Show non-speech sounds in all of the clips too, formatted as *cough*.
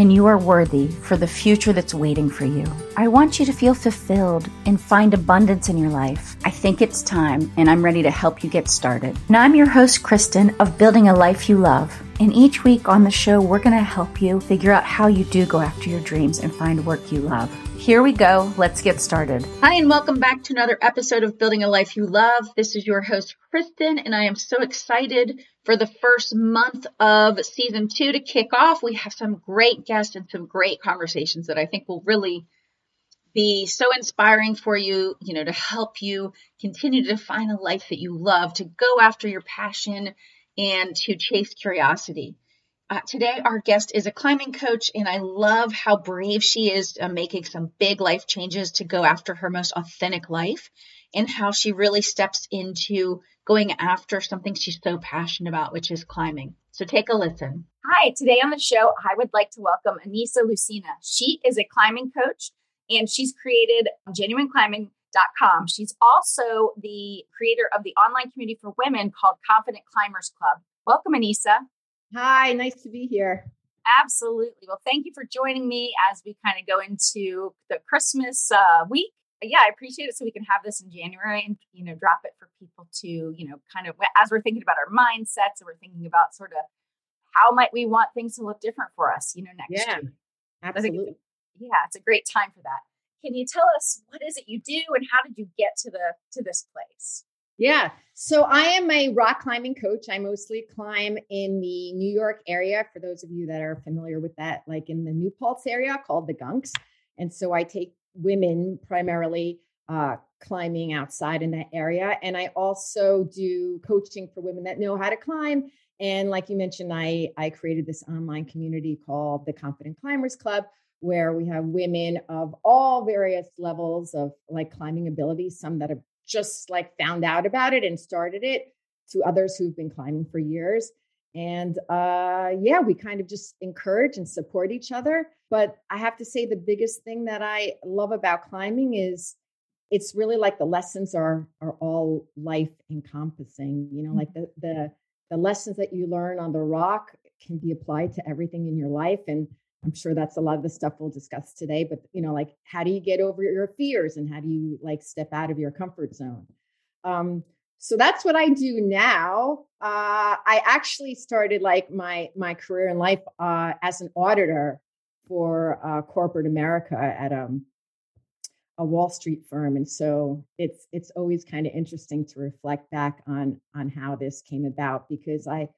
and you are worthy for the future that's waiting for you. I want you to feel fulfilled and find abundance in your life. I think it's time, and I'm ready to help you get started. Now, I'm your host, Kristen, of Building a Life You Love. And each week on the show, we're going to help you figure out how you do go after your dreams and find work you love. Here we go. Let's get started. Hi, and welcome back to another episode of Building a Life You Love. This is your host, Kristen, and I am so excited for the first month of season two to kick off. We have some great guests and some great conversations that I think will really be so inspiring for you, you know, to help you continue to find a life that you love, to go after your passion, and to chase curiosity. Uh, today, our guest is a climbing coach, and I love how brave she is uh, making some big life changes to go after her most authentic life, and how she really steps into going after something she's so passionate about, which is climbing. So take a listen. Hi, today on the show, I would like to welcome Anissa Lucina. She is a climbing coach, and she's created genuineclimbing.com. She's also the creator of the online community for women called Confident Climbers Club. Welcome, Anissa. Hi, nice to be here. Absolutely. Well, thank you for joining me as we kind of go into the Christmas uh, week. Yeah, I appreciate it. So we can have this in January and you know drop it for people to you know kind of as we're thinking about our mindsets and we're thinking about sort of how might we want things to look different for us you know next yeah, year. Absolutely. yeah, it's a great time for that. Can you tell us what is it you do and how did you get to the to this place? Yeah. So I am a rock climbing coach. I mostly climb in the New York area. For those of you that are familiar with that, like in the New Paltz area called the Gunks. And so I take women primarily uh, climbing outside in that area. And I also do coaching for women that know how to climb. And like you mentioned, I, I created this online community called the Confident Climbers Club, where we have women of all various levels of like climbing abilities, some that have just like found out about it and started it to others who've been climbing for years. And uh, yeah, we kind of just encourage and support each other. But I have to say, the biggest thing that I love about climbing is it's really like the lessons are are all life encompassing. You know, like the the the lessons that you learn on the rock can be applied to everything in your life. And I'm sure that's a lot of the stuff we'll discuss today, but you know, like how do you get over your fears and how do you like step out of your comfort zone? Um, so that's what I do now. Uh, I actually started like my my career in life uh, as an auditor for uh, corporate America at um, a Wall Street firm, and so it's it's always kind of interesting to reflect back on on how this came about because I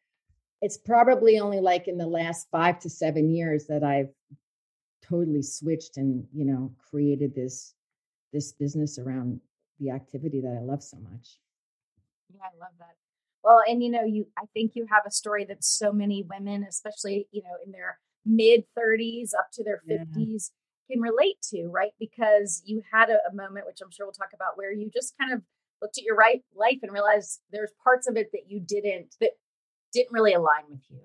it's probably only like in the last five to seven years that I've totally switched and you know created this this business around the activity that I love so much. Yeah, I love that. Well, and you know, you I think you have a story that so many women, especially you know in their mid 30s up to their 50s, yeah. can relate to, right? Because you had a, a moment, which I'm sure we'll talk about, where you just kind of looked at your right life and realized there's parts of it that you didn't that didn't really align with you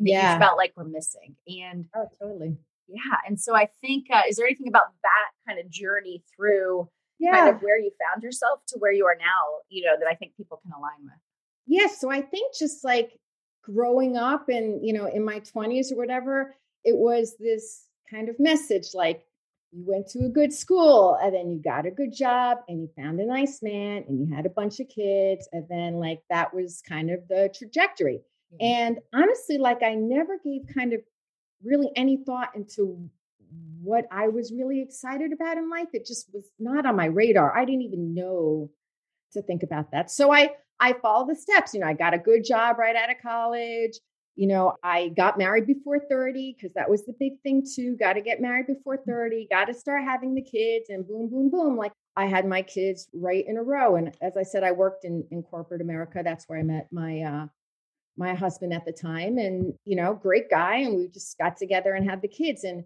and that yeah. you felt like were missing. And oh, totally. Yeah. And so I think, uh, is there anything about that kind of journey through yeah. kind of where you found yourself to where you are now, you know, that I think people can align with? Yes. Yeah, so I think just like growing up and, you know, in my 20s or whatever, it was this kind of message like, you went to a good school and then you got a good job and you found a nice man and you had a bunch of kids and then like that was kind of the trajectory Mm-hmm. And honestly, like I never gave kind of really any thought into what I was really excited about in life. It just was not on my radar. I didn't even know to think about that. So I I followed the steps. You know, I got a good job right out of college. You know, I got married before 30 because that was the big thing too. Got to get married before mm. 30, got to start having the kids and boom, boom, boom. Like I had my kids right in a row. And as I said, I worked in, in corporate America. That's where I met my uh, my husband at the time and you know great guy and we just got together and had the kids and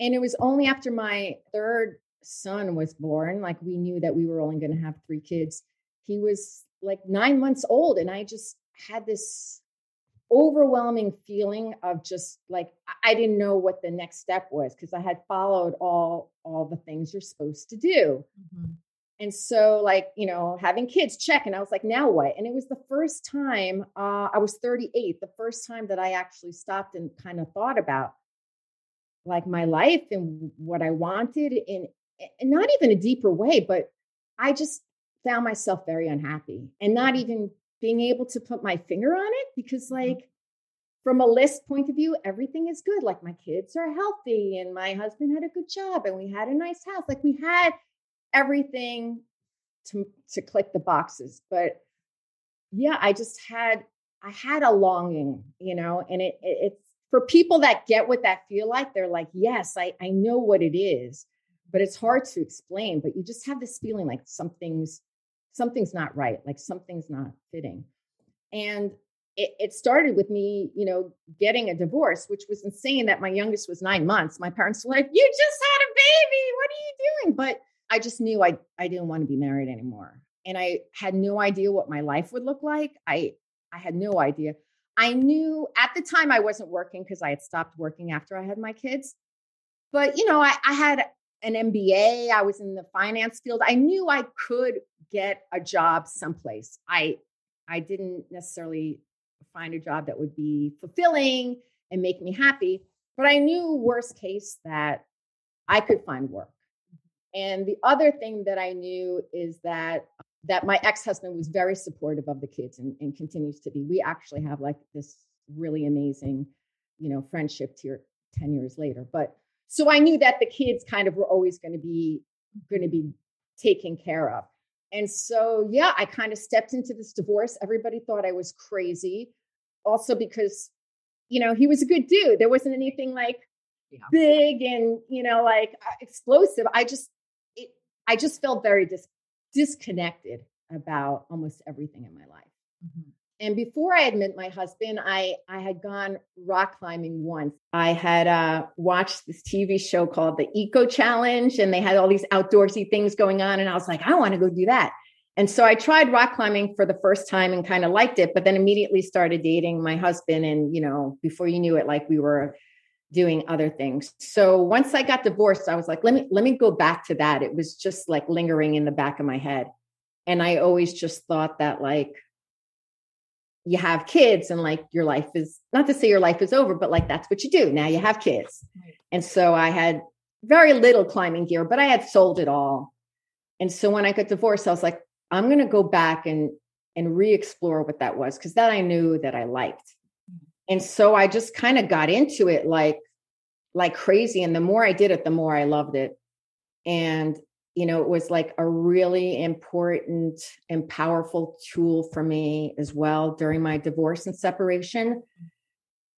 and it was only after my third son was born like we knew that we were only going to have three kids he was like nine months old and I just had this overwhelming feeling of just like I didn't know what the next step was because I had followed all all the things you're supposed to do. Mm-hmm. And so, like, you know, having kids, check. And I was like, now what? And it was the first time, uh, I was 38, the first time that I actually stopped and kind of thought about like my life and what I wanted in, and not even a deeper way, but I just found myself very unhappy and not even being able to put my finger on it because, mm-hmm. like, from a list point of view, everything is good. Like, my kids are healthy and my husband had a good job and we had a nice house. Like, we had everything to to click the boxes but yeah i just had i had a longing you know and it, it it's for people that get what that feel like they're like yes i i know what it is but it's hard to explain but you just have this feeling like something's something's not right like something's not fitting. And it, it started with me you know getting a divorce which was insane that my youngest was nine months. My parents were like you just had a baby. What are you doing? But I just knew I I didn't want to be married anymore. And I had no idea what my life would look like. I I had no idea. I knew at the time I wasn't working because I had stopped working after I had my kids. But you know, I, I had an MBA, I was in the finance field. I knew I could get a job someplace. I I didn't necessarily find a job that would be fulfilling and make me happy, but I knew worst case that I could find work. And the other thing that I knew is that that my ex-husband was very supportive of the kids and, and continues to be. We actually have like this really amazing, you know, friendship here 10 years later. But so I knew that the kids kind of were always going to be going to be taken care of. And so yeah, I kind of stepped into this divorce. Everybody thought I was crazy. Also because you know, he was a good dude. There wasn't anything like yeah. big and you know like uh, explosive i just I just felt very dis- disconnected about almost everything in my life. Mm-hmm. And before I had met my husband, I I had gone rock climbing once. I had uh, watched this TV show called the Eco Challenge, and they had all these outdoorsy things going on, and I was like, I want to go do that. And so I tried rock climbing for the first time and kind of liked it, but then immediately started dating my husband, and you know, before you knew it, like we were doing other things. So once I got divorced, I was like, let me let me go back to that. It was just like lingering in the back of my head. And I always just thought that like you have kids and like your life is not to say your life is over, but like that's what you do. Now you have kids. And so I had very little climbing gear, but I had sold it all. And so when I got divorced, I was like, I'm going to go back and and re-explore what that was because that I knew that I liked. And so I just kind of got into it like like crazy and the more I did it the more I loved it. And you know, it was like a really important and powerful tool for me as well during my divorce and separation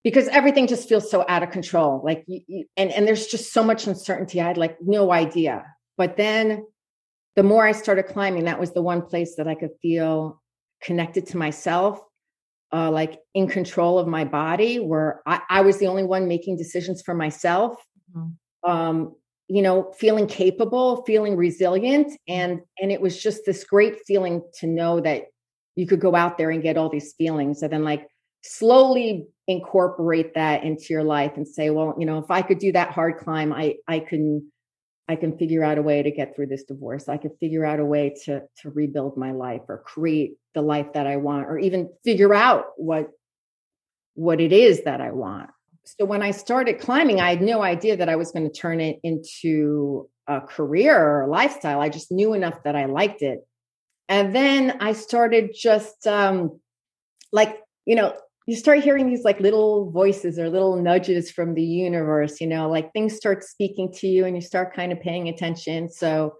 because everything just feels so out of control like you, you, and and there's just so much uncertainty i had like no idea but then the more i started climbing that was the one place that i could feel connected to myself uh, like in control of my body, where I, I, was the only one making decisions for myself. Mm-hmm. Um, you know, feeling capable, feeling resilient, and and it was just this great feeling to know that you could go out there and get all these feelings, and then like slowly incorporate that into your life and say, well, you know, if I could do that hard climb, I I can I can figure out a way to get through this divorce. I could figure out a way to to rebuild my life or create the life that I want or even figure out what what it is that I want. So when I started climbing, I had no idea that I was going to turn it into a career or a lifestyle. I just knew enough that I liked it. And then I started just um like, you know, you start hearing these like little voices or little nudges from the universe, you know, like things start speaking to you and you start kind of paying attention. So,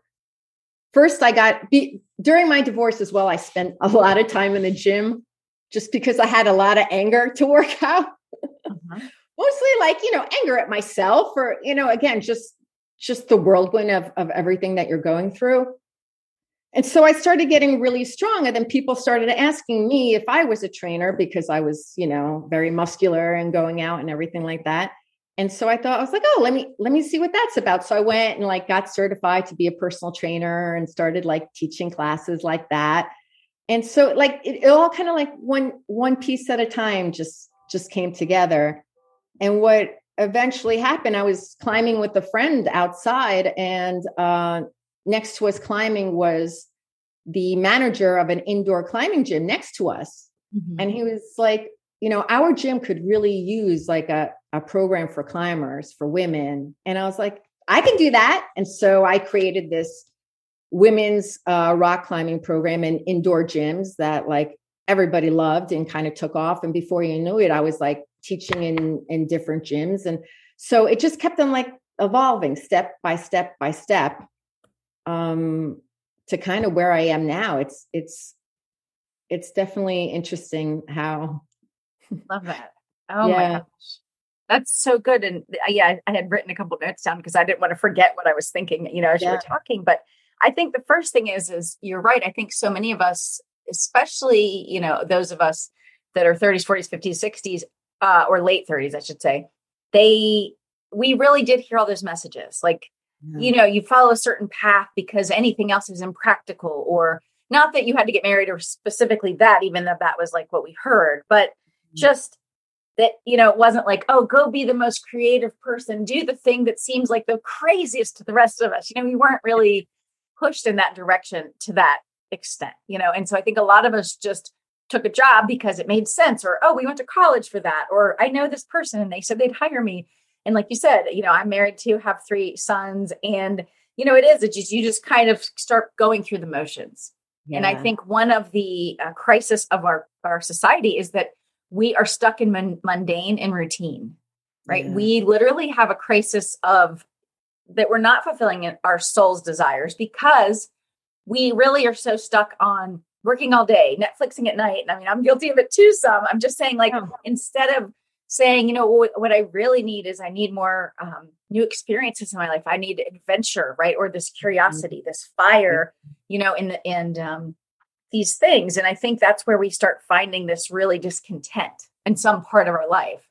first, I got be, during my divorce as well, I spent a lot of time in the gym just because I had a lot of anger *laughs* to work out. Uh-huh. Mostly like, you know, anger at myself or, you know, again, just just the whirlwind of, of everything that you're going through. And so I started getting really strong. And then people started asking me if I was a trainer because I was, you know, very muscular and going out and everything like that. And so I thought, I was like, oh, let me let me see what that's about. So I went and like got certified to be a personal trainer and started like teaching classes like that. and so like it, it all kind of like one one piece at a time just just came together and what eventually happened i was climbing with a friend outside and uh next to us climbing was the manager of an indoor climbing gym next to us. Mm-hmm. and he was like you know our gym could really use like a, a program for climbers for women. And i was like i can do that. And so i created this women's uh, rock climbing program in indoor gyms that like everybody loved and kind of took off. And before you knew it i was like teaching in in different gyms. And so it just kept on like evolving step by step by step um to kind of where i am now it's it's it's definitely interesting how *laughs* love that oh yeah. my gosh that's so good and uh, yeah i had written a couple notes down because i didn't want to forget what i was thinking you know as yeah. you were talking but I think the first thing is is you're right. I think so many of us, especially you know those of us that are 30s, 40s, 50s, 60s, uh, or late 30s, I should say, they we really did hear all those messages. Like yeah. you know, you follow a certain path because anything else is impractical, or not that you had to get married or specifically that, even though that was like what we heard, but mm-hmm. just that you know it wasn't like oh go be the most creative person do the thing that seems like the craziest to the rest of us you know we weren't really pushed in that direction to that extent, you know? And so I think a lot of us just took a job because it made sense, or, oh, we went to college for that, or I know this person and they said they'd hire me. And like you said, you know, I'm married to, have three sons, and, you know, it is, it's just, you just kind of start going through the motions. Yeah. And I think one of the uh, crisis of our, our society is that we are stuck in mundane and routine, right? Yeah. We literally have a crisis of that we're not fulfilling our soul's desires because we really are so stuck on working all day, Netflixing at night. And I mean, I'm guilty of it too. Some I'm just saying, like, instead of saying, you know, what, what, I really need is I need more um, new experiences in my life. I need adventure, right? Or this curiosity, mm-hmm. this fire, you know, in the and um, these things. And I think that's where we start finding this really discontent in some part of our life,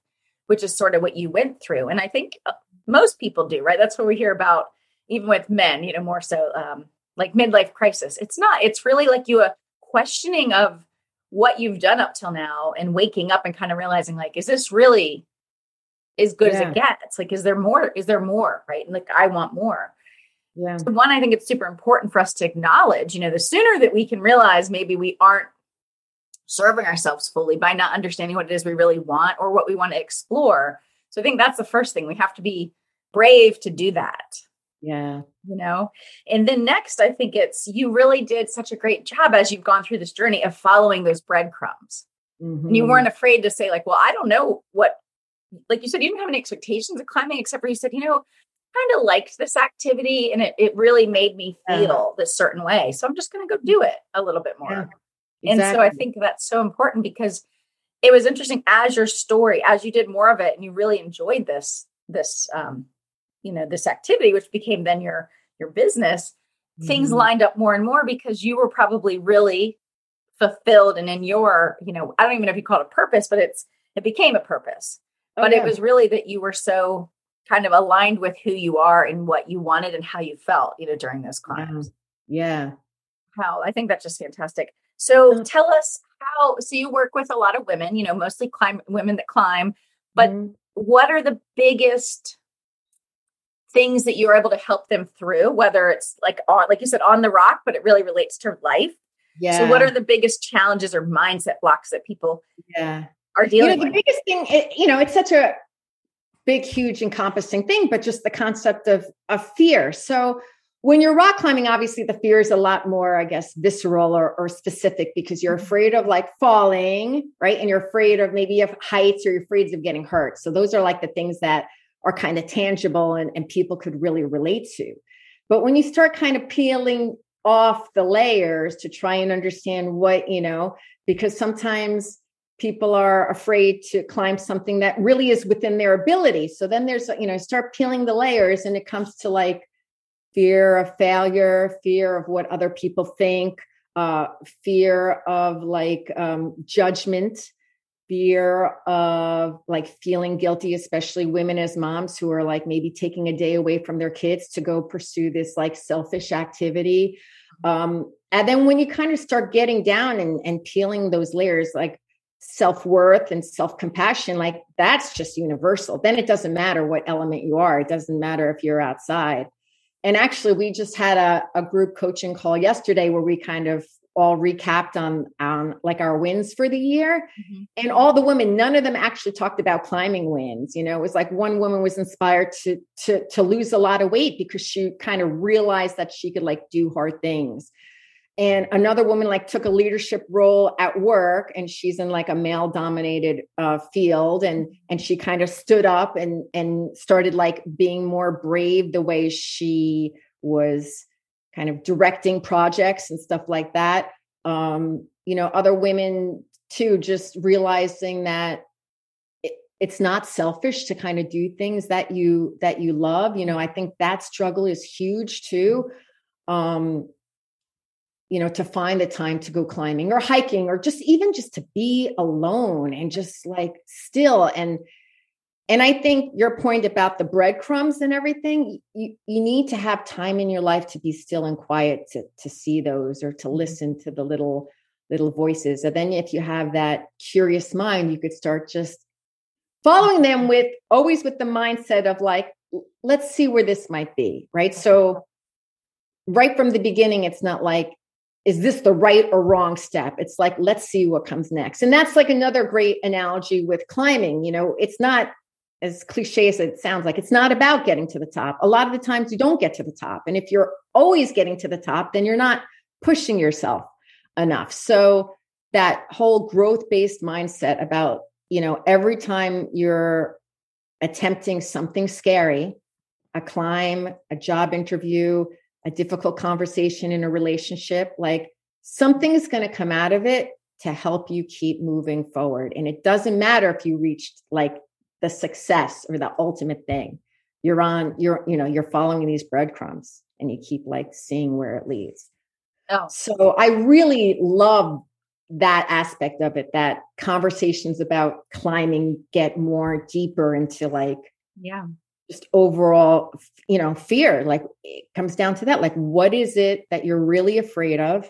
which is sort of what you went through. And I think uh, most people do, right? That's what we hear about, even with men, you know, more so um, like midlife crisis. It's not, it's really like you a questioning of what you've done up till now and waking up and kind of realizing, like, is this really as good yeah. as it gets? Like, is there more? Is there more? Right. And like, I want more. Yeah. So one, I think it's super important for us to acknowledge, you know, the sooner that we can realize maybe we aren't serving ourselves fully by not understanding what it is we really want or what we want to explore, so I think that's the first thing. We have to be brave to do that. Yeah. You know, and then next, I think it's you really did such a great job as you've gone through this journey of following those breadcrumbs. Mm-hmm. And you mm-hmm. weren't afraid to say, like, well, I don't know what, like you said, you didn't have any expectations of climbing, except for you said, you know, kind of liked this activity and it, it really made me feel yeah. this certain way. So I'm just going to go do it a little bit more. Yeah, exactly. And so I think that's so important because it was interesting as your story, as you did more of it and you really enjoyed this, this, um, you know, this activity, which became then your, your business, mm-hmm. things lined up more and more because you were probably really fulfilled and in your, you know, I don't even know if you call it a purpose, but it's, it became a purpose. Oh, but yeah. it was really that you were so kind of aligned with who you are and what you wanted and how you felt, you know, during those climbs. Yeah. How I think that's just fantastic. So tell us how so you work with a lot of women, you know, mostly climb women that climb, but mm-hmm. what are the biggest things that you're able to help them through, whether it's like on like you said on the rock, but it really relates to life. Yeah. So what are the biggest challenges or mindset blocks that people yeah. are dealing with? you know, the with? biggest thing, it, you know, it's such a big, huge encompassing thing, but just the concept of of fear. So when you're rock climbing, obviously the fear is a lot more, I guess, visceral or, or, specific because you're mm-hmm. afraid of like falling, right? And you're afraid of maybe of heights or you're afraid of getting hurt. So those are like the things that are kind of tangible and, and people could really relate to. But when you start kind of peeling off the layers to try and understand what, you know, because sometimes people are afraid to climb something that really is within their ability. So then there's, you know, start peeling the layers and it comes to like, fear of failure, fear of what other people think, uh, fear of like um, judgment, fear of like feeling guilty, especially women as moms who are like maybe taking a day away from their kids to go pursue this like selfish activity. Um, and then when you kind of start getting down and, and peeling those layers like self-worth and self-compassion like that's just universal. Then it doesn't matter what element you are. It doesn't matter if you're outside. And actually we just had a, a group coaching call yesterday where we kind of all recapped on on like our wins for the year. Mm-hmm. and all the women none of them actually talked about climbing wins you know? It was like one woman was inspired to to to lose a lot of weight because she kind of realized that she could like do hard things. And another woman like took a leadership role at work and she's in like a male dominated uh, field and and she kind of stood up and and started like being more brave the way she was kind of directing projects and stuff like that. Um, you know, other women too, just realizing that it, it's not selfish to kind of do things that you that you love. You know, I think that struggle is huge too. Um, you know, to find the time to go climbing or hiking or just even just to be alone and just like still and and I think your point about the breadcrumbs and everything, you, you need to have time in your life to be still and quiet to, to see those or to mm-hmm. listen to the little little voices. And then if you have that curious mind, you could start just following them with always with the mindset of like, let's see where this might be. Right. So right from the beginning, it's not like, is this the right or wrong step? It's like, let's see what comes next. And that's like another great analogy with climbing. You know, it's not as cliche as it sounds like, it's not about getting to the top. A lot of the times you don't get to the top. And if you're always getting to the top, then you're not pushing yourself enough. So that whole growth based mindset about, you know, every time you're attempting something scary, a climb, a job interview, a difficult conversation in a relationship, like something is going to come out of it to help you keep moving forward. And it doesn't matter if you reached like the success or the ultimate thing. You're on you're you know you're following these breadcrumbs and you keep like seeing where it leads. Oh. so i really love that aspect of it that conversations about climbing get more deeper into like yeah. just overall you know fear. Like it comes down to that. Like what is it that you're really afraid of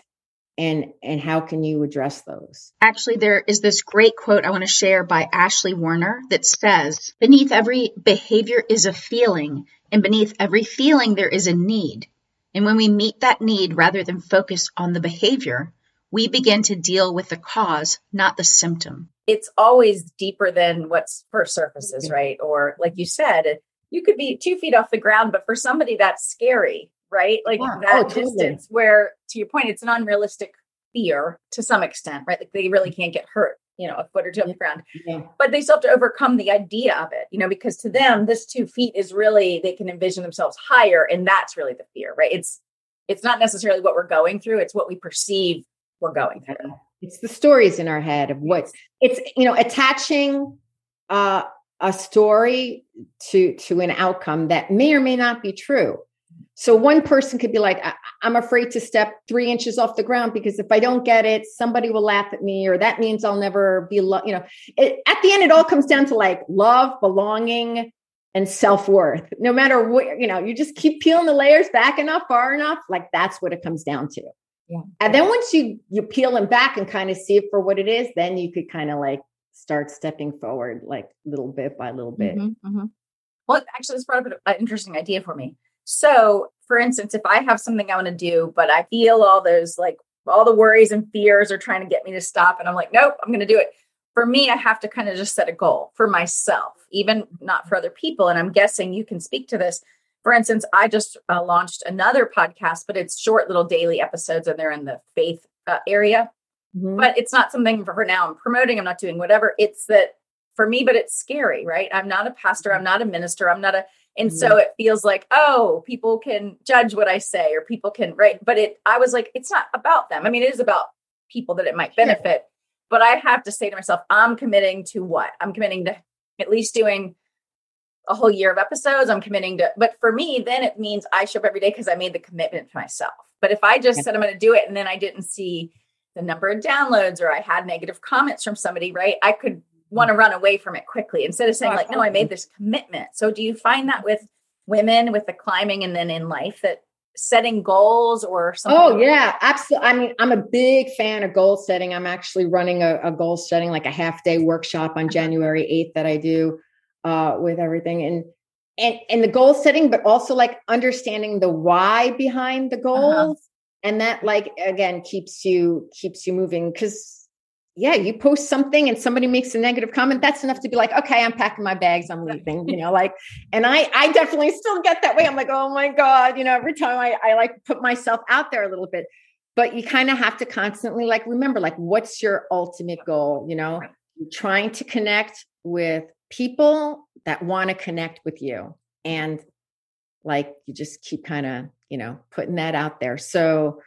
and and how can you address those? Actually there is this great quote i want to share by ashley warner that says beneath every behavior is a feeling and beneath every feeling there is a need. And when we meet that need rather than focus on the behavior we begin to deal with the cause not the symptom. It's always deeper than what's first surfaces right? Or like you said you could be two feet off the ground but for somebody that's scary right? Like yeah. that oh, totally. distance where to your point, it's an unrealistic fear to some extent, right? Like they really can't get hurt, you know, a foot or two yeah. off the ground. Yeah. But they still have to overcome the idea of it, you know, because to them, this two feet is really they can envision themselves higher. And that's really the fear, right? It's it's not necessarily what we're going through, it's what we perceive we're going through. It's the stories in our head of what's it's you know, attaching uh a story to to an outcome that may or may not be true so one person could be like, I'm afraid to step three inches off the ground because if I don't get it, somebody will laugh at me, or that means I'll never be loved. You know, it, at the end, it all comes down to like love, belonging, and self worth. No matter what, you know, you just keep peeling the layers back enough, far enough. Like that's what it comes down to. Yeah. And then once you you peel them back and kind of see it for what it is, then you could kind of like start stepping forward, like little bit by little bit. Mm-hmm, mm-hmm. Well, actually, this brought up an interesting idea for me so, for instance, if I have something I want to do, but I feel all those like all the worries and fears are trying to get me to stop, and I'm like, nope, I'm going to do it. For me, I have to kind of just set a goal for myself, even not for other people. And I'm guessing you can speak to this. For instance, I just uh, launched another podcast, but it's short little daily episodes, and they're in the faith uh, area. Mm-hmm. But it's not something for, for now I'm promoting. I'm not doing whatever. It's that for me, but it's scary, right? I'm not a pastor. I'm not a minister. I'm not a and mm-hmm. so it feels like, oh, people can judge what I say or people can, right? But it, I was like, it's not about them. I mean, it is about people that it might benefit. Sure. But I have to say to myself, I'm committing to what? I'm committing to at least doing a whole year of episodes. I'm committing to, but for me, then it means I show up every day because I made the commitment to myself. But if I just said I'm going to do it and then I didn't see the number of downloads or I had negative comments from somebody, right? I could want to run away from it quickly instead of saying like no i made this commitment so do you find that with women with the climbing and then in life that setting goals or something? Oh yeah, absolutely. I mean, I'm a big fan of goal setting. I'm actually running a, a goal setting, like a half day workshop on January 8th that I do uh, with everything. And and and the goal setting, but also like understanding the why behind the uh-huh. goals. Uh-huh. And that like again keeps you keeps you moving because yeah, you post something and somebody makes a negative comment, that's enough to be like, okay, I'm packing my bags, I'm leaving, you *laughs* know, like, and I, I definitely still get that way. I'm like, oh my God, you know, every time I, I like put myself out there a little bit, but you kind of have to constantly like, remember, like, what's your ultimate goal? You know, trying to connect with people that want to connect with you. And like, you just keep kind of, you know, putting that out there. So,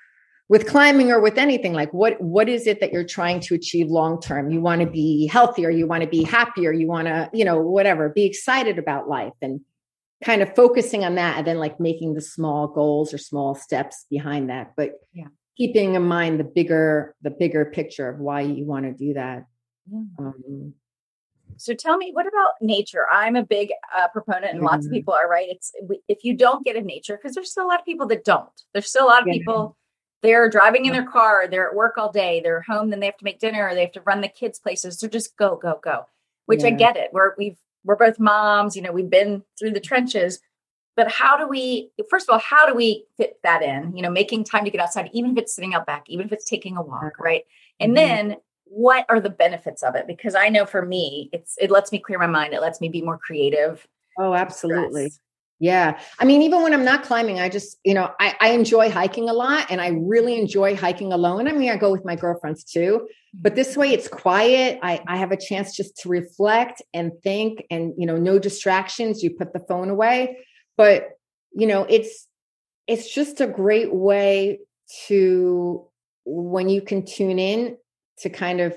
with climbing or with anything like what what is it that you're trying to achieve long term you want to be healthier you want to be happier you want to you know whatever be excited about life and kind of focusing on that and then like making the small goals or small steps behind that but yeah keeping in mind the bigger the bigger picture of why you want to do that yeah. um, so tell me, what about nature? I'm a big uh, proponent, and mm-hmm. lots of mm-hmm. people are right. It's if you don't get in nature, because there's still a lot of people that don't. There's still a lot of yeah. people they're driving in their car, they're at work all day, they're home, then they have to make dinner, they have to run the kids places. So just go, go, go. Which yeah. I get it. We're we've we're both moms, you know, we've been through the trenches. But how do we first of all, how do we fit that in? You know, making time to get outside, even if it's sitting out back, even if it's taking a walk, right? And mm-hmm. then what are the benefits of it? Because I know for me, it's it lets me clear my mind, it lets me be more creative. Oh, absolutely. Stress. Yeah. I mean, even when I'm not climbing, I just, you know, I, I enjoy hiking a lot and I really enjoy hiking alone. I mean, I go with my girlfriends too, but this way it's quiet. I, I have a chance just to reflect and think and, you know, no distractions. You put the phone away, but, you know, it's, it's just a great way to, when you can tune in to kind of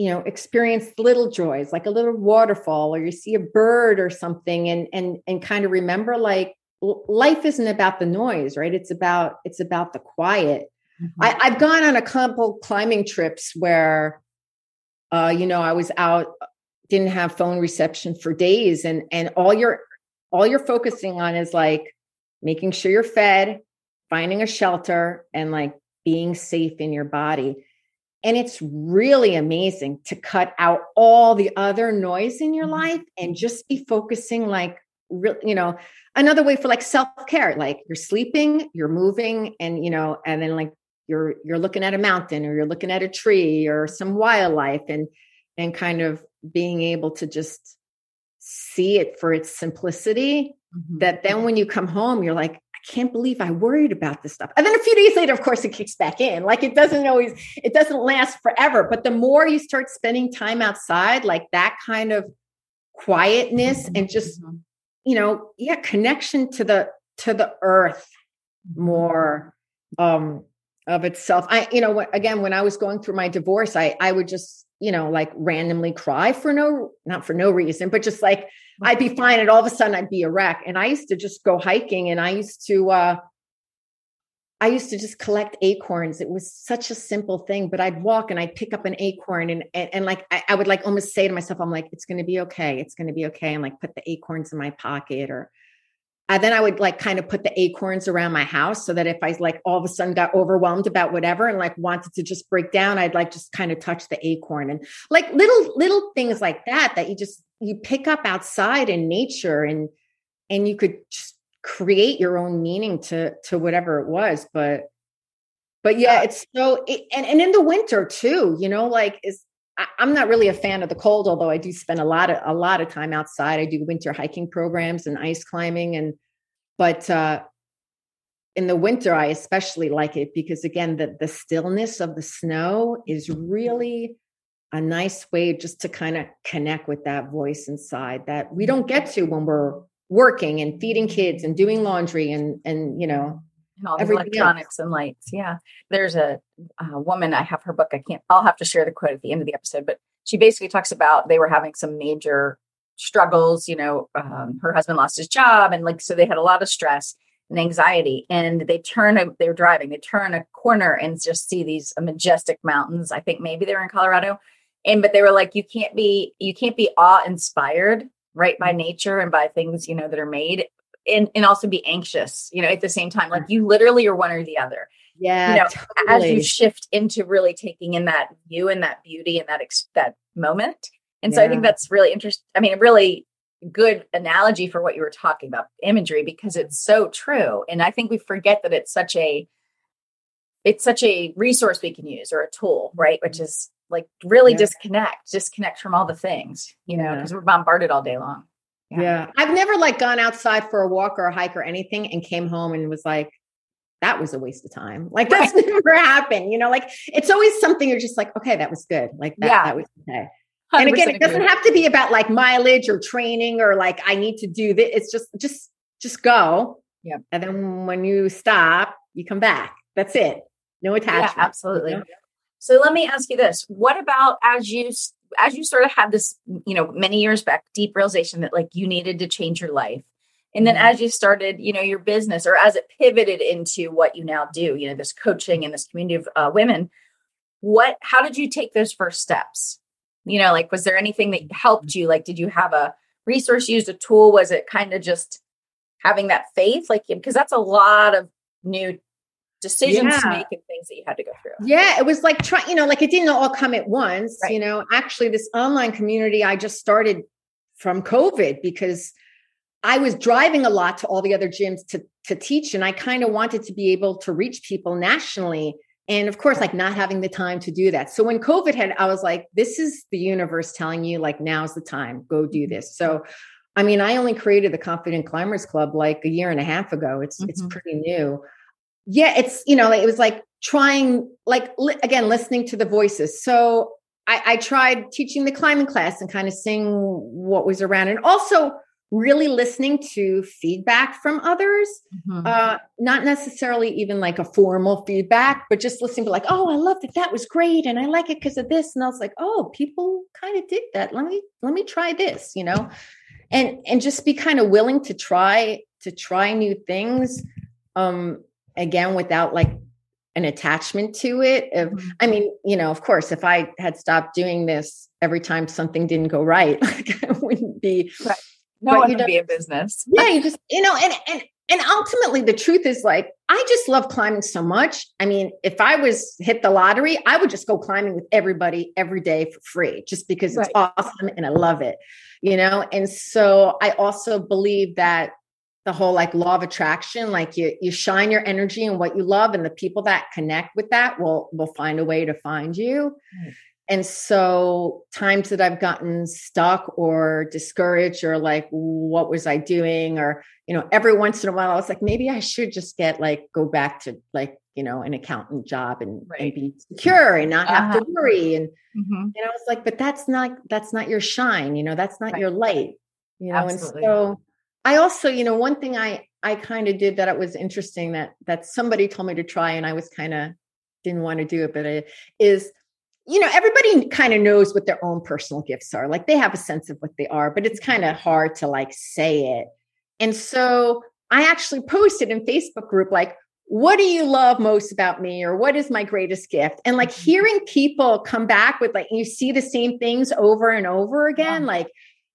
you know experience little joys like a little waterfall or you see a bird or something and and and kind of remember like life isn't about the noise right? It's about it's about the quiet. Mm-hmm. I, i've gone on a couple climbing trips where uh you know i was out didn't have phone reception for days and and all you're all you're focusing on is like making sure you're fed finding a shelter and like being safe in your body and it's really amazing to cut out all the other noise in your mm-hmm. life and just be focusing like you know another way for like self-care like you're sleeping you're moving and you know and then like you're you're looking at a mountain or you're looking at a tree or some wildlife and and kind of being able to just see it for its simplicity mm-hmm. that then when you come home you're like I can't believe I worried about this stuff. And then a few days later, of course, it kicks back in. Like it doesn't always, it doesn't last forever. But the more you start spending time outside, like that kind of quietness and just, mm-hmm. you know, yeah, connection to the to the earth more um of itself. I, you know, again, when I was going through my divorce, I I would just, you know, like randomly cry for no, not for no reason, but just like I'd be fine, and all of a sudden I'd be a wreck. And I used to just go hiking, and I used to, uh, I used to just collect acorns. It was such a simple thing, but I'd walk and I'd pick up an acorn, and and, and like I, I would like almost say to myself, "I'm like, it's going to be okay. It's going to be okay," and like put the acorns in my pocket, or and then I would like kind of put the acorns around my house so that if I like all of a sudden got overwhelmed about whatever and like wanted to just break down, I'd like just kind of touch the acorn and like little little things like that that you just you pick up outside in nature and and you could just create your own meaning to to whatever it was but but yeah it's so it, and and in the winter too you know like is I'm not really a fan of the cold, although I do spend a lot of a lot of time outside. I do winter hiking programs and ice climbing, and but uh, in the winter I especially like it because again the the stillness of the snow is really a nice way just to kind of connect with that voice inside that we don't get to when we're working and feeding kids and doing laundry and and you know and all the electronics else. and lights. Yeah. There's a, a, woman i have her book i can't i'll have to share the quote at the end of the episode but she basically talks about they were having some major struggles you know um, her husband lost his job and like so they had a lot of stress and anxiety and they turn a, they were driving they turn a corner and just see these majestic mountains. I think maybe they're in colorado and but they were like you can't be you can't be awe inspired right by mm-hmm. nature and by things you know that are made and, and also be anxious, you know, at the same time. Like mm. you literally are one or the other. Yeah. You know, totally. as you shift into really taking in that view and that beauty and that ex- that moment. And so I think that's really interesting. I mean, a really good analogy for what you were talking about imagery because it's so true. And I think we forget that it's such a it's such a resource we can use or a tool, right? Which mm-hmm. is like really Yeah. disconnect, disconnect from all the things, you know, Yeah. because we're bombarded all day long. Yeah. Yeah. I've never like gone outside for a walk or a hike or anything and came home and was like, that was a waste of time. Like that's *laughs* never happened. You know, like it's always something you're just like, okay, that was good. Like that, Yeah. that was okay. And again, it doesn't agree. have to be about like mileage or training or like I need to do this. It's just just just go. Yeah. And then when you stop, you come back. That's it. No attachment. Yeah, absolutely. you know? So let me ask you this: What about as you as you sort of had this, you know, many years back, deep realization that like you needed to change your life, and then Mhm. as you started, you know, your business, or as it pivoted into what you now do, you know, this coaching and this community of uh, women, what? How did you take those first steps? You know, like was there anything that helped you? Like, did you have a resource used, a tool? Was it kind of just having that faith, like because that's a lot of new decisions to make and things that you had to go through. Yeah, it was like trying, you know, like it didn't all come at once. Right. You know, actually, this online community I just started from COVID because I was driving a lot to all the other gyms to to teach, and I kind of wanted to be able to reach people nationally. And of course, like not having the time to do that. So when COVID had, I was like, this is the universe telling you, like, now's the time, go do this. So, I mean, I only created the Confident Climbers Club like a year and a half ago. It's it's Mhm. pretty new. Yeah, it's you know, it was like trying, like li- again, listening to the voices. So I, I tried teaching the climbing class and kind of seeing what was around, and also really listening to feedback from others Mhm. uh not necessarily even like a formal feedback but just listening to like oh i love that that was great and i like it because of this and i was like oh people kind of did that let me let me try this you know and and just be kind of willing to try to try new things um again without like an attachment to it of Mhm. i mean you know of course if i had stopped doing this every time something didn't go right *laughs* like i wouldn't be no but one would be in business. *laughs* yeah you just you know and and and ultimately the truth is like i just love climbing so much i mean if i was hit the lottery i would just go climbing with everybody every day for free just because it's awesome and i love it you know and so i also believe that the whole like law of attraction like you you shine your energy and what you love and the people that connect with that will will find a way to find you Right. and so times that i've gotten stuck or discouraged or like what was i doing or you know every once in a while i was like maybe i should just get like go back to like you know an accountant job and, Right. and be secure and not have to Uh-huh. worry and Mhm. and I was like, but that's not that's not your shine, you know, that's not Right. your light. You know, Absolutely. and so I also, you know, one thing I I kind of did that it was interesting that that somebody told me to try and I was kind of didn't want to do it, but it is you know, everybody kind of knows what their own personal gifts are. Like they have a sense of what they are, but it's kind of hard to like say it. And so I actually posted in Facebook group like what do you love most about me or what is my greatest gift and like Mhm. hearing people come back with like you see the same things over and over again Yeah. like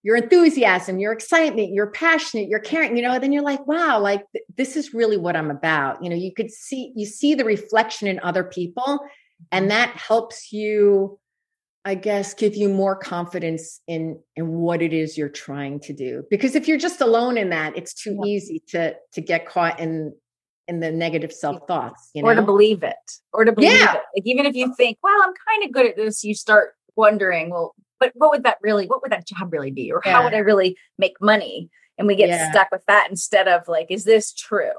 your enthusiasm your excitement you're passionate you're caring you know then you're like wow like th- this is really what i'm about you know you could see you see the reflection in other people and that helps you i guess give you more confidence in in what it is you're trying to do because if you're just alone in that it's too Yeah. easy to to get caught in in the negative self thoughts you know or to believe it, or to believe Yeah. it. Like even if you think, well, I'm kind of good at this, you start wondering, well, but what would that really, what would that job really be, or how would I really make money? And we get Yeah. stuck with that instead of like, is this true?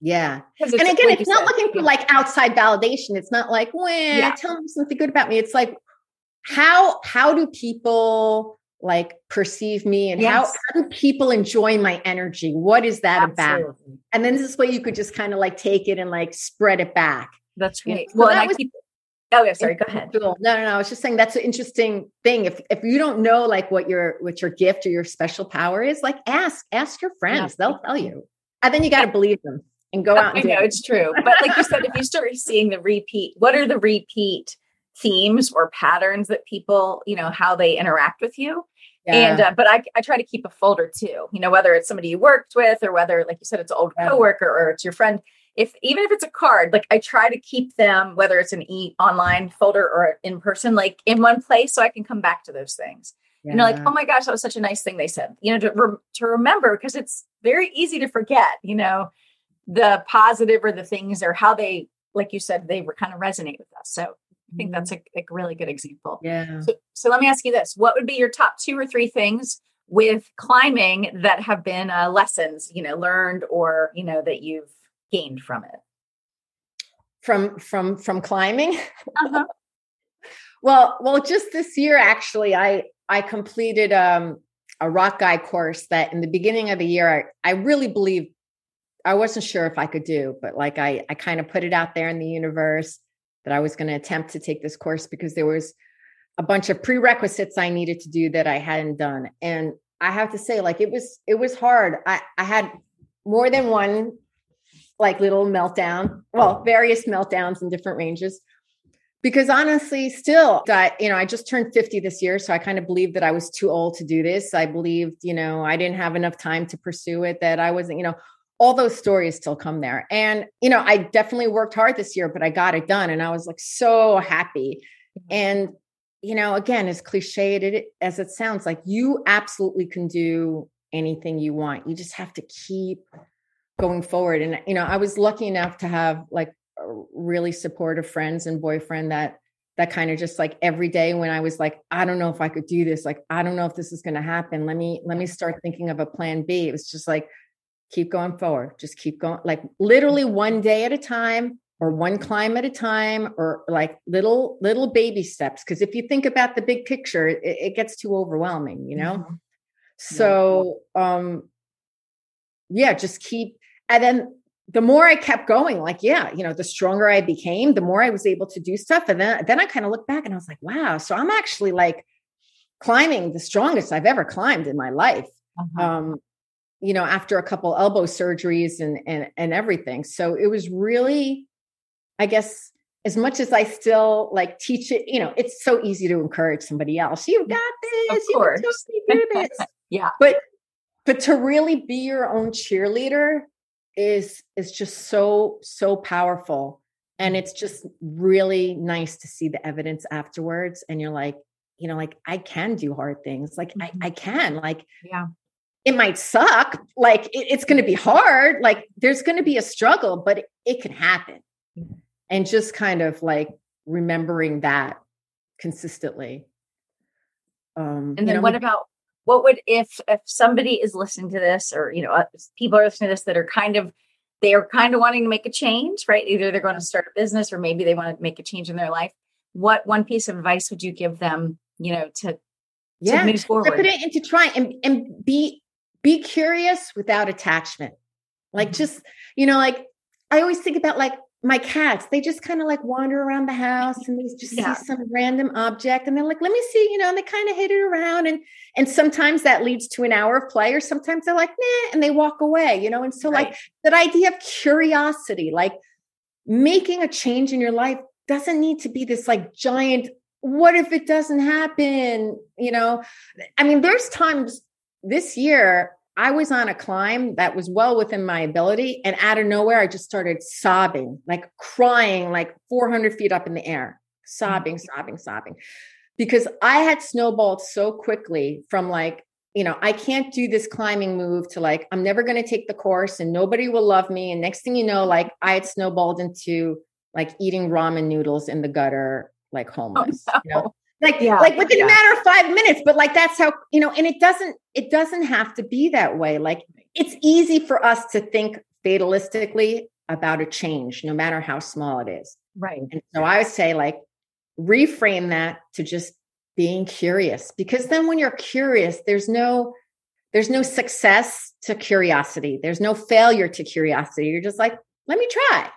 yeah and again like it's not said, looking for like outside validation it's not like well Yeah. tell them something good about me it's like how how do people like perceive me and how, Yes. how do people enjoy my energy what is that about and then this way you could just kind of like take it and like spread it back That's Yeah. right. So Well, that and I was- keep. Oh, yeah. Sorry. Go ahead. No, no, no. I was just saying that's an interesting thing. If if you don't know like what your what your gift or your special power is, like ask ask your friends. Yeah. They'll tell you. And then you got to believe them and go out I and do know it. it's true, but like you said, if you start seeing the repeat, what are the repeat themes or patterns that people, you know, how they interact with you. Yeah. And uh, but I, I try to keep a folder too, you know, whether it's somebody you worked with or whether, like you said, it's an old yeah. coworker or it's your friend. If even if it's a card, like I try to keep them, whether it's an e online folder or in person, like in one place, so I can come back to those things. Yeah. You know, like oh my gosh, that was such a nice thing they said. You know, to re- to remember because it's very easy to forget. You know, the positive or the things or how they, like you said, they were kind of resonate with us. So I think that's mm-hmm. a, a really good example. Yeah. So, so, let me ask you this: What would be your top two or three things with climbing that have been uh, lessons, you know, learned or you know that you've gained from it? From from from climbing. Uh-huh. *laughs* well, well, just this year, actually, I I completed um, a rock guide course that in the beginning of the year I, I really believed I wasn't sure if I could do, but like I I kind of put it out there in the universe that I was going to attempt to take this course because there was a bunch of prerequisites I needed to do that I hadn't done. And I have to say, like it was it was hard. I, I had more than one like little meltdown, well, various meltdowns in different ranges. Because honestly, still, I, you know, I just turned 50 this year. So I kind of believed that I was too old to do this. I believed, you know, I didn't have enough time to pursue it, that I wasn't, you know, all those stories still come there. And, you know, I definitely worked hard this year, but I got it done. And I was like so happy. Mm-hmm. And, you know, again, as cliched as it sounds, like you absolutely can do anything you want. You just have to keep going forward. And, you know, I was lucky enough to have like really supportive friends and boyfriend that that kind of just like every day when I was like, I don't know if I could do this, like I don't know if this is going to happen. Let me let me start thinking of a plan B. It was just like, keep going forward just keep going like literally one day at a time or one climb at a time or like little little baby steps because if you think about the big picture it, it gets too overwhelming you know mm-hmm. so um yeah just keep and then the more i kept going like yeah you know the stronger i became the more i was able to do stuff and then then i kind of looked back and i was like wow so i'm actually like climbing the strongest i've ever climbed in my life uh-huh. um you know, after a couple elbow surgeries and and and everything. So it was really, I guess, as much as I still like teach it, you know, it's so easy to encourage somebody else. You got this. Of course. You totally do this. *laughs* yeah. But but to really be your own cheerleader is is just so so powerful and it's just really nice to see the evidence afterwards and you're like you know like i can do hard things like mm-hmm. I, I can like yeah. It might suck like it, it's going to be hard like there's going to be a struggle but it, it can happen and just kind of like remembering that consistently. Um and then know, what about what would if if somebody is listening to this or you know uh, people are listening to this that are kind of they are kind of wanting to make a change right either they're going to start a business or maybe they want to make a change in their life what one piece of advice would you give them you know to yeah, to move forward. Put it into try and and be be curious without attachment. Like mm-hmm. just, you know, like I always think about like my cats, they just kind of like wander around the house and they just yeah. see some random object and they're like, let me see, you know, and they kind of hit it around. And and sometimes that leads to an hour of play, or sometimes they're like, nah, and they walk away, you know. And so right. like that idea of curiosity, like making a change in your life doesn't need to be this like giant what if it doesn't happen you know i mean there's times this year I was on a climb that was well within my ability. And out of nowhere, I just started sobbing, like crying, like 400 feet up in the air, sobbing, mm-hmm. sobbing, sobbing. Because I had snowballed so quickly from like, you know, I can't do this climbing move to like, I'm never going to take the course and nobody will love me. And next thing you know, like I had snowballed into like eating ramen noodles in the gutter, like oh, homeless. Oh, no. you know? Like yeah, like within yeah. a matter of five minutes but like that's how you know and it doesn't it doesn't have to be that way. Like it's easy for us to think fatalistically about a change no matter how small it is. Right. And so i would say like reframe that to just being curious because then when you're curious there's no there's no success to curiosity. There's no failure to curiosity. You're just like let me try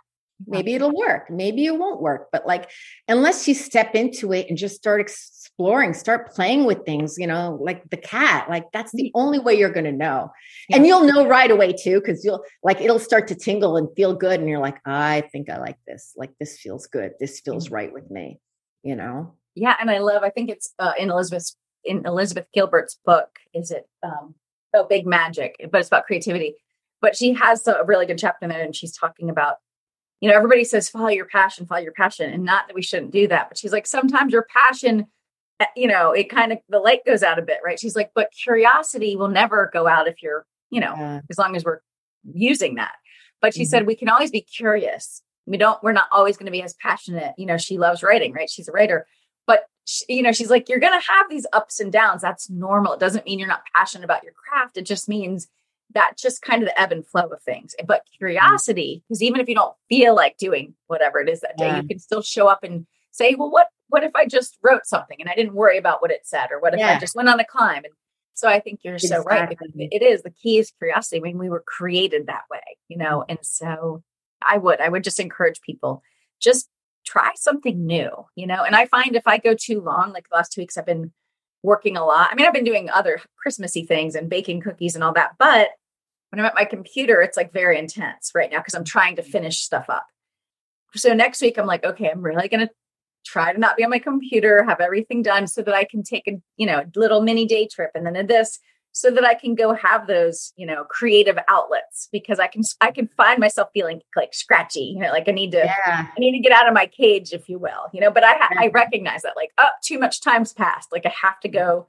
maybe it'll work maybe it won't work but like unless you step into it and just start exploring start playing with things you know like the cat like that's the only way you're going to know and you'll know right away too because you'll like it'll start to tingle and feel good and you're like i think i like this like this feels good this feels right with me you know? Yeah. And I love, I think it's uh, in Elizabeth's, in Elizabeth Gilbert's book, is it, um, oh, Big Magic, but it's about creativity. But she has a really good chapter in there and she's talking about, you know, everybody says, follow your passion, follow your passion. And not that we shouldn't do that, but she's like, sometimes your passion, eh, you know, it kind of, the light goes out a bit, right? She's like, but curiosity will never go out if you're, you know, yeah. as long as we're using that. But she mm-hmm. said, we can always be curious. We don't, we're not always going to be as passionate. You know, she loves writing, right? She's a writer. But, she, you know, she's like, you're going to have these ups and downs. That's normal. It doesn't mean you're not passionate about your craft. It just means that just kind of the ebb and flow of things. But mm-hmm. curiosity, because even if you don't feel like doing whatever it is that day, yeah. you can still show up and say, well, what, what if I just wrote something and I didn't worry about what it said? Or what if yeah. I just went on a climb and so I think you're exactly. so right. It is the key is curiosity. I mean, we were created that way, you know, and so I would, I would just encourage people just try something new, you know. And I find if I go too long, like the last two weeks, I've been working a lot. I mean, I've been doing other Christmassy things and baking cookies and all that, but when I'm at my computer, it's like very intense right now because I'm trying to finish stuff up. So next week, I'm like, okay, I'm really going to try to not be on my computer, have everything done so that I can take a, you know, little mini day trip and then a this so that I can go have those, you know, creative outlets because I can I can find myself feeling like scratchy, you know, like I need to yeah. I need to get out of my cage if you will, you know, but I ha- yeah. I recognize that like oh, too much time's passed, like I have to go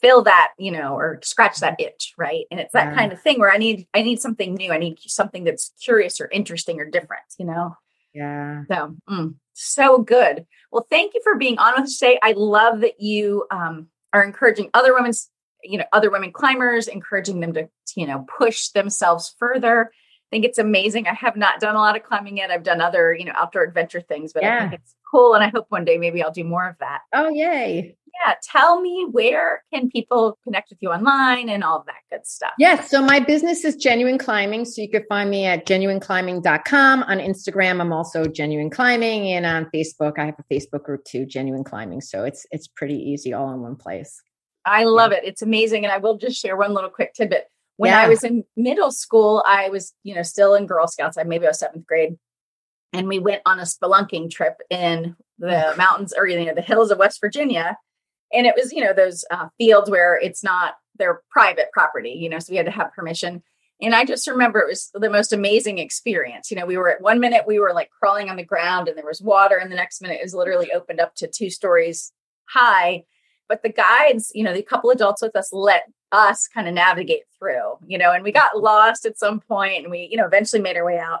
fill that, you know, or scratch that itch, right? And it's that yeah. kind of thing where I need I need something new. I need something that's curious or interesting or different, you know. Yeah. So, mm, so good. Well, thank you for being on with us today. I love that you um, are encouraging other women, you know, other women climbers, encouraging them to, you know, push themselves further. I think it's amazing. I have not done a lot of climbing yet. I've done other, you know, outdoor adventure things, but yeah. I think it's cool. And I hope one day maybe I'll do more of that. Oh, yay yeah, tell me where can people connect with you online and all that good stuff. Yes. So my business is Genuine Climbing. So you can find me at genuineclimbing.com. On Instagram, I'm also Genuine Climbing. And on Facebook, I have a Facebook group too, Genuine Climbing. So it's it's pretty easy all in one place. I love it. It's amazing. And I will just share one little quick tidbit. When yeah. I was in middle school, I was, you know, still in Girl Scouts. I maybe I was seventh grade. And we went on a spelunking trip in the mountains or you know the hills of West Virginia and it was you know those uh, fields where it's not their private property you know so we had to have permission and i just remember it was the most amazing experience you know we were at one minute we were like crawling on the ground and there was water and the next minute it was literally opened up to two stories high but the guides you know the couple adults with us let us kind of navigate through you know and we got lost at some point and we you know eventually made our way out.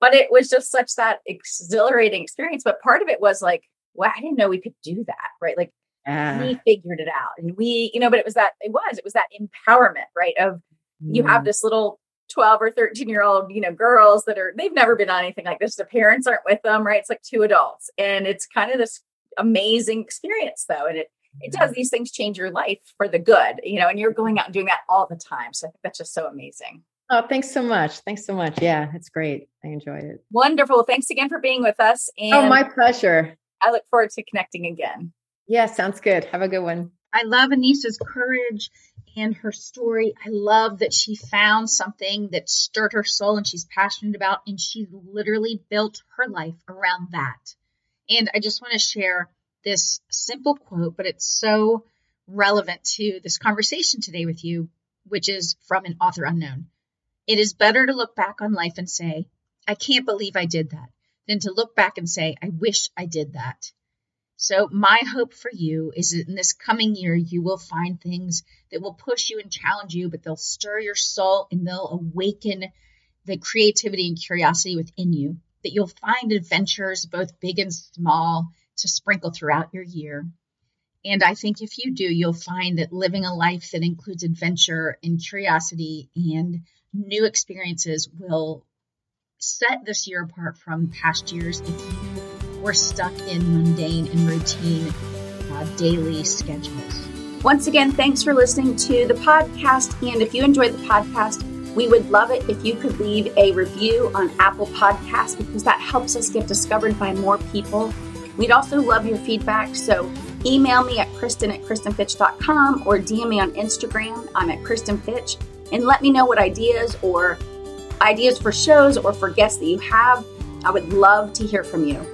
But it was just such that exhilarating experience. But part of it was like well i didn't know we could do that right? Like uh, we figured it out and we you know but it was that it was it was that empowerment right of you have mm. this little 12 or 13 year old you know girls that are they've never been on anything like this. The parents aren't with them right? It's like two adults and it's kind of this amazing experience though and it it does these things change your life for the good you know and you're going out and doing that all the time so i think that's just so amazing Oh, thanks so much. Thanks so much. Yeah, it's great. I enjoyed it. Wonderful. Thanks again for being with us. Oh, and oh, my pleasure. I look forward to connecting again. Yeah, sounds good. Have a good one. I love Anissa's courage and her story. I love that she found something that stirred her soul and she's passionate about, and she literally built her life around that. And I just want to share this simple quote, but it's so relevant to this conversation today with you, which is from an author unknown. It is better to look back on life and say, I can't believe I did that, than to look back and say, I wish I did that. So, my hope for you is that in this coming year, you will find things that will push you and challenge you, but they'll stir your soul and they'll awaken the creativity and curiosity within you. That you'll find adventures, both big and small, to sprinkle throughout your year. And I think if you do, you'll find that living a life that includes adventure and curiosity and new experiences will set this year apart from past years if you we're stuck in mundane and routine uh, daily schedules. Once again, thanks for listening to the podcast. And if you enjoyed the podcast, we would love it if you could leave a review on Apple Podcasts because that helps us get discovered by more people. We'd also love your feedback. So email me at Kristen at KristenFitch.com or DM me on Instagram. I'm at Kristen Fitch. And let me know what ideas or ideas for shows or for guests that you have. I would love to hear from you.